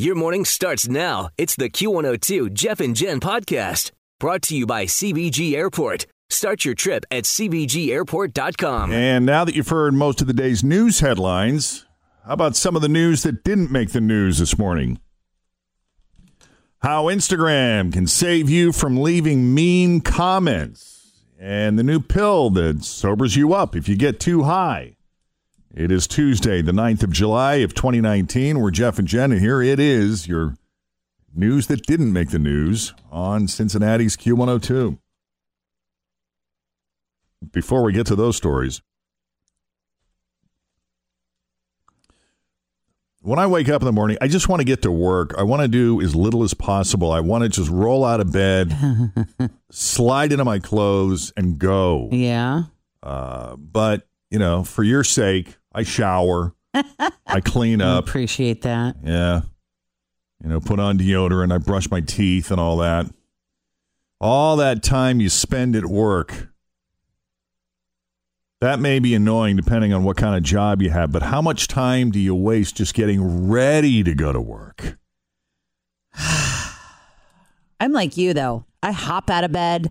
Your morning starts now. It's the Q102 Jeff and Jen podcast brought to you by CVG Airport. Start your trip at CVGAirport.com. And now that you've heard most of the day's news headlines, how about some of the news that didn't make the news this morning? How Instagram can save you from leaving mean comments, and the new pill that sobers you up if you get too high. It is Tuesday, the 9th of July of 2019. We're Jeff and Jen, and here it is your news that didn't make the news on Cincinnati's Q102 before we get to those stories, when I wake up in the morning, I just want to get to work. I want to do as little as possible. I want to just roll out of bed, slide into my clothes, and go. Yeah. Uh, but, you know, for your sake, I shower, I clean I up. appreciate that. Yeah. You know, put on deodorant, I brush my teeth and all that. All that time you spend at work. That may be annoying depending on what kind of job you have, but how much time do you waste just getting ready to go to work? I'm like you though. I hop out of bed,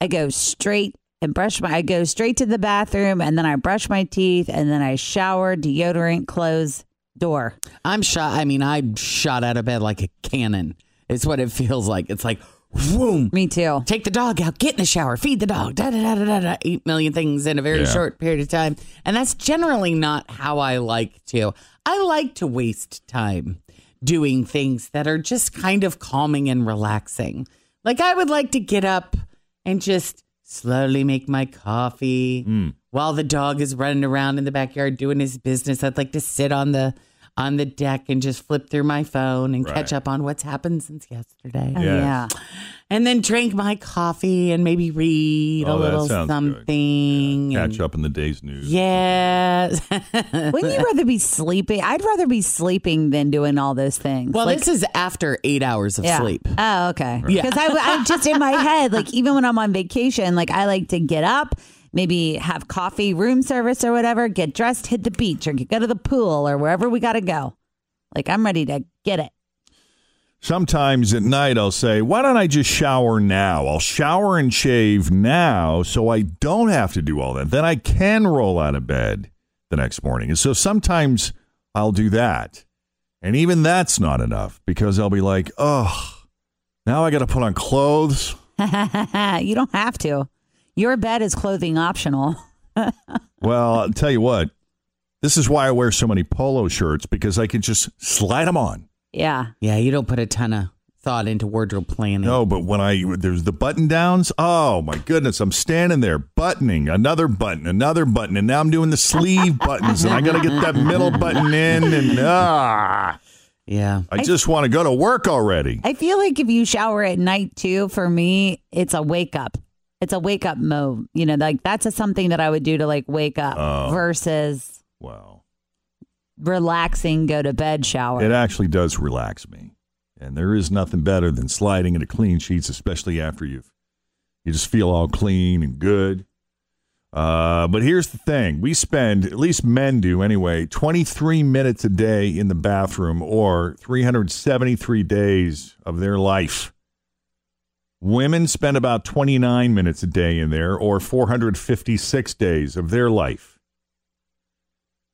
I go straight and brush my I go straight to the bathroom and then I brush my teeth and then I shower, deodorant, clothes, door. I'm shot. I mean, I'm shot out of bed like a cannon. It's what it feels like. It's like, boom. Me too. Take the dog out, get in the shower, feed the dog, da da da da da, da eight million things in a very Yeah. short period of time. And that's generally not how I like to. I like to waste time doing things that are just kind of calming and relaxing. Like I would like to get up and just slowly make my coffee Hmm. while the dog is running around in the backyard doing his business. I'd like to sit on the on the deck and just flip through my phone and catch up on what's happened since yesterday. Yes. yeah. And then drink my coffee and maybe read Oh, a little sounds good. something. Catch and- up in the day's news. Yes. Wouldn't you rather be sleeping? I'd rather be sleeping than doing all those things. well, Like- this is after eight hours of yeah. sleep. Oh, okay. Yeah. Because I, I just in my head, like even when I'm on vacation, like I like to get up, maybe have coffee, room service or whatever, get dressed, hit the beach, or go to the pool or wherever we got to go. Like I'm ready to get it. Sometimes at night, I'll say, Why don't I just shower now? I'll shower and shave now so I don't have to do all that. Then I can roll out of bed the next morning. And so sometimes I'll do that. And even that's not enough because I'll be like, Oh, now I got to put on clothes. you don't have to. Your bed is clothing optional. Well, I'll tell you what, this is why I wear so many polo shirts because I can just slide them on. Yeah. Yeah, you don't put a ton of thought into wardrobe planning. No, but when I there's the button downs, oh my goodness, I'm standing there buttoning another button, another button, and now I'm doing the sleeve buttons, and I got to get that middle button in, and ah, Yeah. I just want to go to work already. I feel like if you shower at night too, for me, it's a wake up. It's a wake up mode. You know, like that's a, something that I would do to like wake up Oh. versus Wow, relaxing, go to bed shower. it actually does relax me, and there is nothing better than sliding into clean sheets, especially after you've you just feel all clean and good. Uh, but here's the thing: we spend, at least men do anyway, 23 minutes a day in the bathroom, or 373 days of their life. Women spend about 29 minutes a day in there, or 456 days of their life.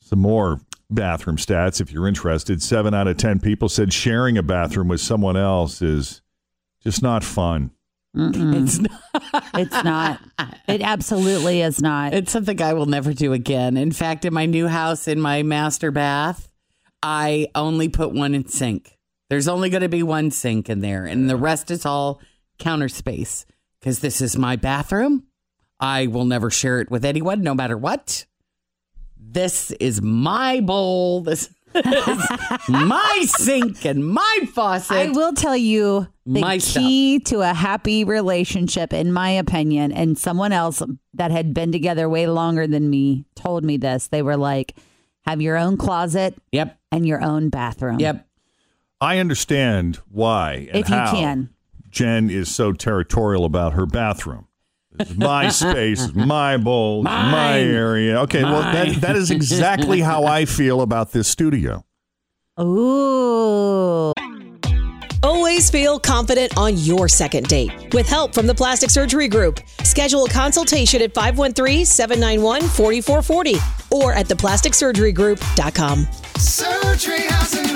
Some more bathroom stats if you're interested. Seven out of 10 people said sharing a bathroom with someone else is just not fun. It's not, It's not. It absolutely is not. it's something I will never do again. In fact, in my new house, in my master bath, I only put one in sink. There's only going to be one sink in there, and the rest is all counter space because this is my bathroom. I will never share it with anyone, no matter what. This is my bowl. This is my sink and my faucet. I will tell you the My key to a happy relationship, in my opinion, and someone else that had been together way longer than me told me this. They were like, have your own closet Yep. and your own bathroom. Yep. I understand why and If you how can. Jen is so territorial about her bathroom. This is my space, my bowl, it's my area. Okay, well that that is exactly how I feel about this studio. Ooh. Always feel confident on your second date. With help from the Plastic Surgery Group, schedule a consultation at 513-791-4440 or at theplasticsurgerygroup.com. Surgery has an art.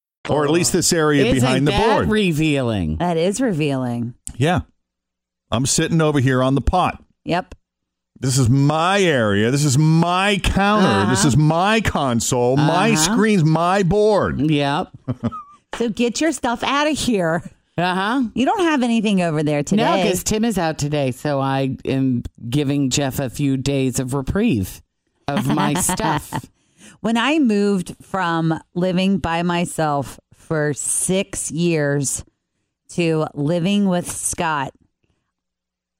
Or at least this area Isn't behind the that board. revealing? That is revealing. yeah. I'm sitting over here on the pot. Yep. This is my area. This is my counter. This is my console, my screens, my board. Yep. So get your stuff out of here. Uh huh. You don't have anything over there today. No, today. because Tim is out today, so I am giving Jeff a few days of reprieve of my stuff. When I moved from living by myself for six years to living with Scott,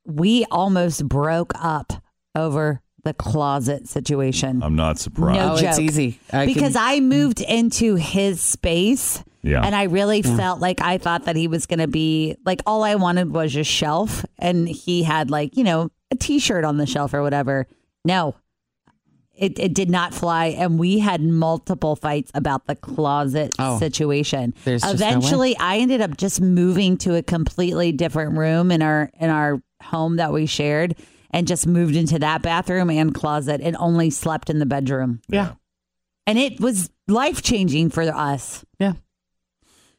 we almost broke up over the closet situation. I'm not surprised. No Oh, joke. it's easy. I because can- I moved into his space. Yeah. And I really felt like I thought that he was going to be like, all I wanted was a shelf. And he had like, you know, a t shirt on the shelf or whatever. No, it, it did not fly. And we had multiple fights about the closet Oh. situation. There's just no way. Eventually, I ended up just moving to a completely different room in our in our home that we shared and just moved into that bathroom and closet and only slept in the bedroom. yeah. And it was life changing for us. Yeah.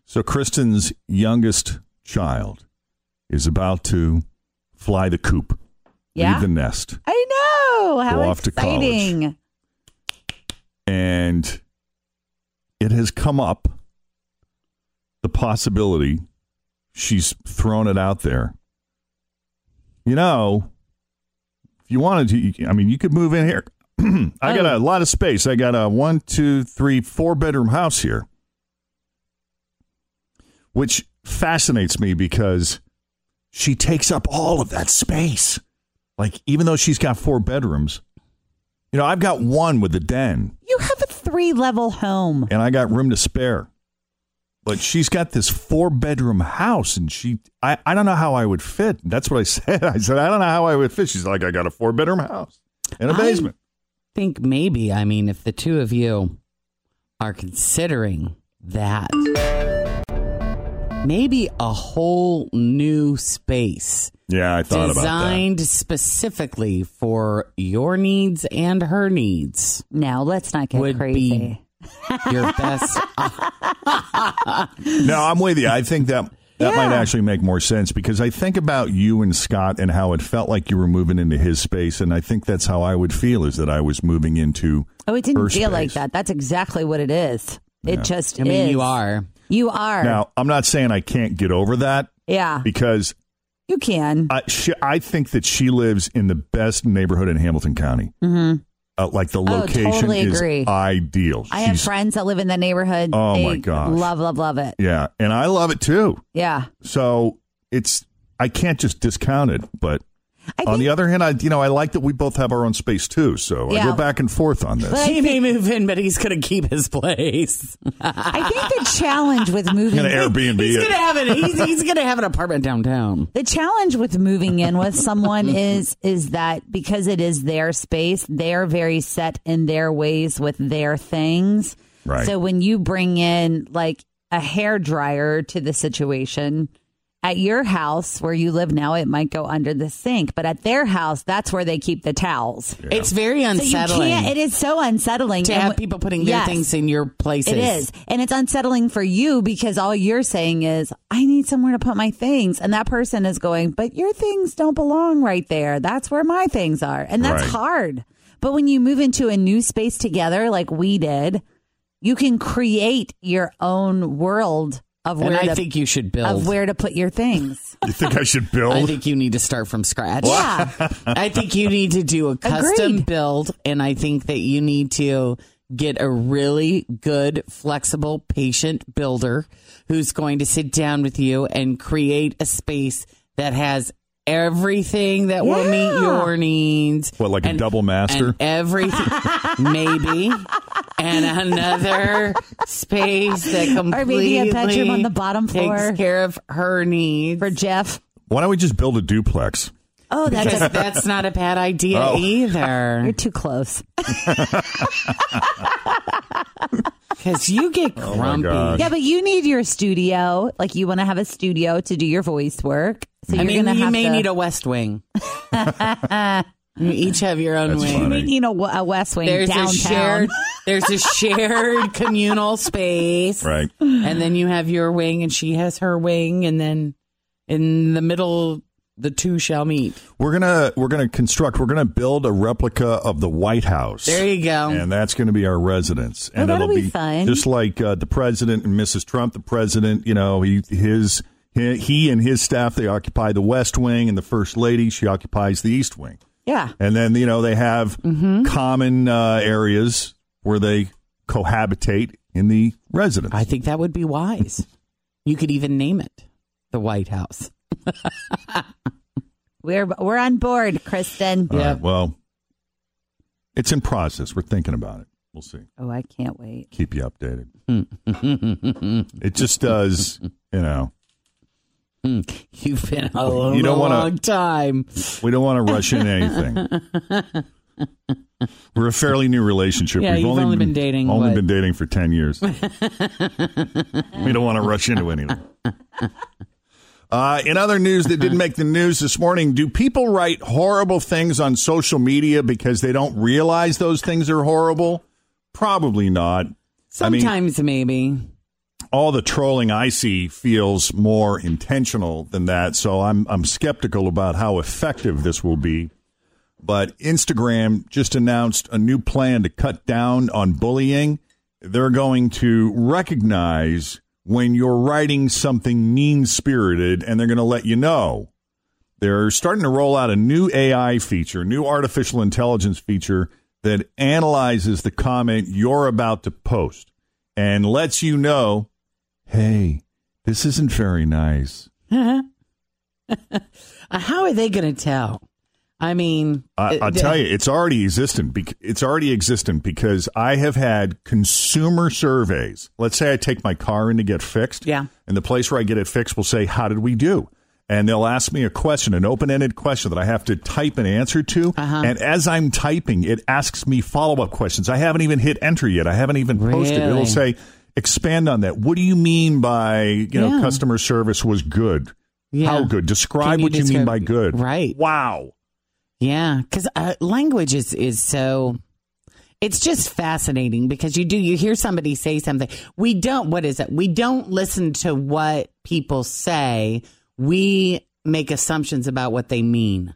So Kristen's youngest child is about to fly the coop, Yeah. leave the nest, I How Go off to college. and it has come up the possibility she's thrown it out there. You know, if you wanted to, I mean, you could move in here. I got oh. a lot of space. I got a one, two, three, four bedroom house here, which fascinates me because she takes up all of that space. Like, even though she's got four bedrooms, you know, I've got one with a den You have a three level home. and I got room to spare. But she's got this four bedroom house and she I, I don't know how I would fit. That's what I said. I said, I don't know how I would fit. She's like, I got a four bedroom house and a I- basement. think maybe, I mean, if the two of you are considering that, maybe a whole new space yeah, I thought about designed specifically for your needs and her needs Now, let's not get would crazy. be your best. No, I'm with you. I think that that might actually make more sense because I think about you and Scott and how it felt like you were moving into his space. And I think that's how I would feel is that I was moving into oh, it didn't her feel like that. That's exactly what it is. It just I mean, is. you are. You are. Now, I'm not saying I can't get over that yeah, because you can. I, she, I think that she lives in the best neighborhood in Hamilton County. Mm-hmm. Uh, like the location Oh, totally is agree. ideal. I have friends that live in the neighborhood. Oh, They my gosh. Love, love, love it. Yeah, and I love it too. Yeah. So it's I can't just discount it, but I on think the other hand, I you know I like that we both have our own space too. So I go back and forth on this. But- He may move in, but he's going to keep his place. I think the challenge with moving I'm gonna Airbnb He's going to have it. He's, he's going to have an apartment downtown. the challenge with moving in with someone is is that because it is their space, they're very set in their ways with their things. Right. So when you bring in like a hair dryer to the situation at your house where you live now, it might go under the sink, but at their house, that's where they keep the towels. It's very So you unsettling can't. It is so unsettling to And have w- people putting their Yes. things in your places. It is. And it's unsettling for you because all you're saying is, I need somewhere to put my things. And that person is going, but your things don't belong right there. That's where my things are. And that's Right. hard. But when you move into a new space together, like we did, you can create your own world of And where I to, think you should build of where to put your things. You think I should build? I think you need to start from scratch. yeah. I think you need to do a custom Agreed. build, and I think that you need to get a really good, flexible, patient builder who's going to sit down with you and create a space that has everything that will meet your needs. What, like a double master? And everything, maybe. And another space that completely Or maybe a bedroom on the bottom floor. takes care of her needs. For Jeff. Why don't we just build a duplex? Oh, that's because a, that's not a bad idea Oh. either. you're too close. Because you get Oh grumpy. gosh. Yeah, but you need your studio. Like you want to have a studio to do your voice work. So I you're mean, gonna you have may to, need a West Wing. you each have your own That's wing. funny. you need a, a West Wing There's downtown. a shared, there's a shared communal space, Right. and then you have your wing, and she has her wing, and then in the middle, the two shall meet. We're gonna we're gonna construct. We're gonna build a replica of the White House. There you go. and that's going to be our residence. And that'll it'll be fun. just like uh, the president and Mrs. Trump. The president, you know, he his he, he and his staff they occupy the West Wing, and the First Lady she occupies the East Wing. Yeah. And then you know they have Mm-hmm. common uh, areas where they cohabitate in the residence. I think that would be wise. You could even name it the White House. We're we're on board, Kristen. All right, yeah. well, it's in process. We're thinking about it. We'll see. Oh, I can't wait. Keep you updated. it just does, you know. You've been alone You don't a wanna- long time. We don't want to rush into anything. We're a fairly new relationship. Yeah, We've you've only been dating, Only what? been dating for ten years. we don't want to rush into anything. Uh, in other news that didn't make the news this morning, do people write horrible things on social media because they don't realize those things are horrible? Probably not. I mean, Sometimes, maybe. all the trolling I see feels more intentional than that. So I'm I'm skeptical about how effective this will be. But Instagram just announced a new plan to cut down on bullying. They're going to recognize when you're writing something mean spirited and they're going to let you know. They're starting to roll out a new AI feature, new artificial intelligence feature that analyzes the comment you're about to post and lets you know, hey, this isn't very nice. How are they going to tell? I mean, I, uh, I'll tell you, it's already existent. It's already existent because I have had consumer surveys. Let's say I take my car in to get fixed. Yeah. And the place where I get it fixed will say, How did we do? And they'll ask me a question, an open ended question that I have to type an answer to. Uh-huh. And as I'm typing, it asks me follow up questions. I haven't even hit enter yet. I haven't even posted. Really? It'll say, Expand on that. What do you mean by, you know, Yeah. customer service was good? Yeah. How good? Describe you what you mean by good. Right. Wow. Yeah, because uh, language is is so. It's just fascinating because you do you hear somebody say something. We don't. What is it? We don't listen to what people say. We make assumptions about what they mean.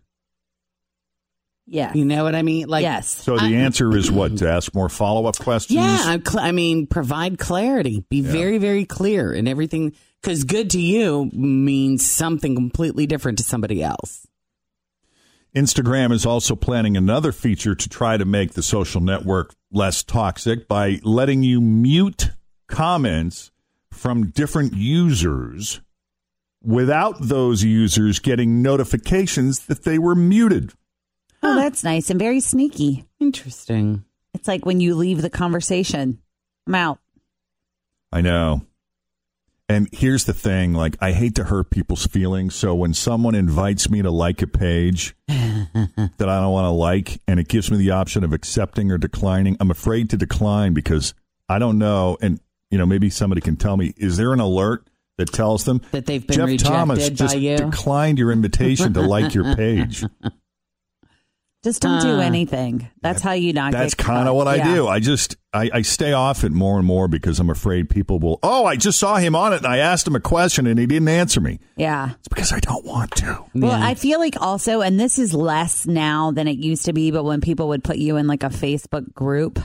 Yeah. You know what I mean? Like yes. So the answer is what? To ask more follow up questions? Yeah, I'm cl- I mean, provide clarity. Be very, very clear in everything. Because good to you means something completely different to somebody else. Instagram is also planning another feature to try to make the social network less toxic by letting you mute comments from different users without those users getting notifications that they were muted. Oh, that's nice and very sneaky. Interesting. It's like when you leave the conversation. I'm out. I know. And here's the thing like, I hate to hurt people's feelings. So when someone invites me to like a page that I don't want to like, and it gives me the option of accepting or declining, I'm afraid to decline because I don't know. And, you know, maybe somebody can tell me, is there an alert that tells them That they've been Jeff rejected Thomas just you? declined your invitation to like your page? Just don't do Uh, anything. That's how you not That's kind of what I Yeah. do. I just I, I stay off it more and more because I'm afraid people will. Oh, I just saw him on it and I asked him a question and he didn't answer me. Yeah. It's because I don't want to. Well, Yeah. I feel like also, and this is less now than it used to be, but when people would put you in like a Facebook group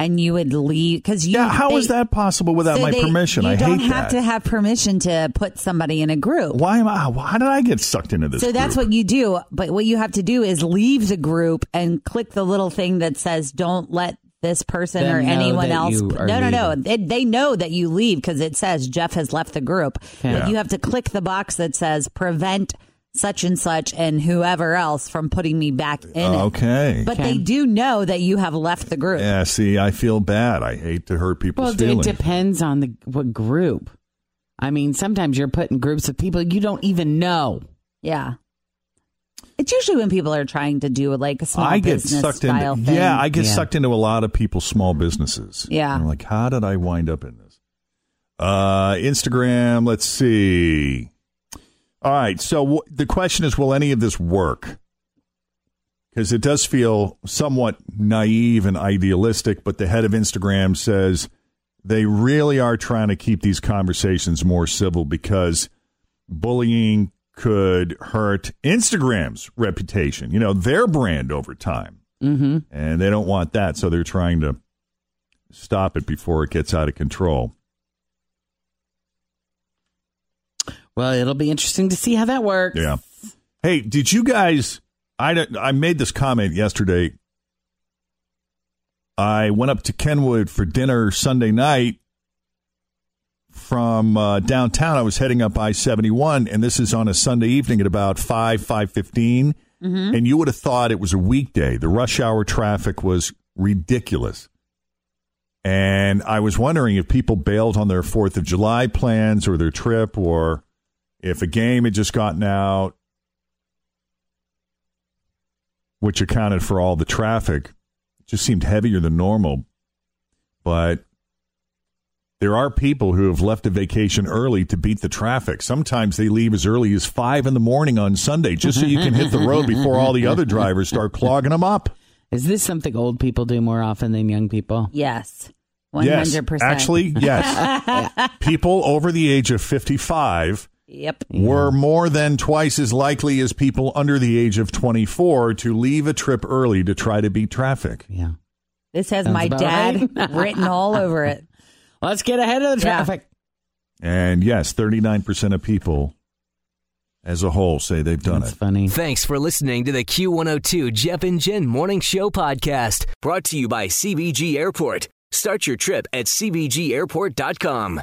and you would leave because you. Yeah, how they- is that possible without so my they- permission? You I don't hate have that. to have permission to put somebody in a group. Why am I? How did I get sucked into this? So that's what you do. But what you have to do is leave the group and click the little thing that says "Don't let this person Them or anyone else." you No, no, no. They, they know that you leave because it says Jeff has left the group. Okay. But you have to click the box that says "Prevent such and such and whoever else from putting me back in it." Okay. But Okay. they do know that you have left the group. yeah. See, I feel bad. I hate to hurt people's Well, it depends on the what group. I mean, sometimes you're put in groups of people you don't even know. Yeah. It's usually when people are trying to do like a small I get business sucked style into. thing. Yeah, I get Yeah. sucked into a lot of people's small businesses. Yeah. And I'm like, how did I wind up in this? Uh, Instagram. Let's see. All right. So w- the question is, will any of this work? Because it does feel somewhat naive and idealistic, but the head of Instagram says they really are trying to keep these conversations more civil because bullying could hurt Instagram's reputation, you know, their brand over time. Mm-hmm. And they don't want that. So they're trying to stop it before it gets out of control. Well, it'll be interesting to see how that works. Yeah. Hey, did you guys? I I made this comment yesterday. I went up to Kenwood for dinner Sunday night from uh, downtown. I was heading up I seventy one, and this is on a Sunday evening at about five five And you would have thought it was a weekday. The rush hour traffic was ridiculous. And I was wondering if people bailed on their Fourth of July plans or their trip, or if a game had just gotten out, which accounted for all the traffic. It just seemed heavier than normal. But there are people who have left a vacation early to beat the traffic. Sometimes they leave as early as five in the morning on Sunday just so you can hit the road before all the other drivers start clogging them up. Is this something old people do more often than young people? Yes. Yes, hundred percent. actually, yes. people over the age of 55 Yep. were more than twice as likely as people under the age of 24 to leave a trip early to try to beat traffic. Yeah. This has Sounds my dad right. written all over it. Let's get ahead of the Yeah. traffic. And yes, 39% of people as a whole say they've done That's it. funny. Thanks for listening to the Q102 Jeff and Jen Morning Show podcast, brought to you by CVG Airport. Start your trip at CVGAirport.com.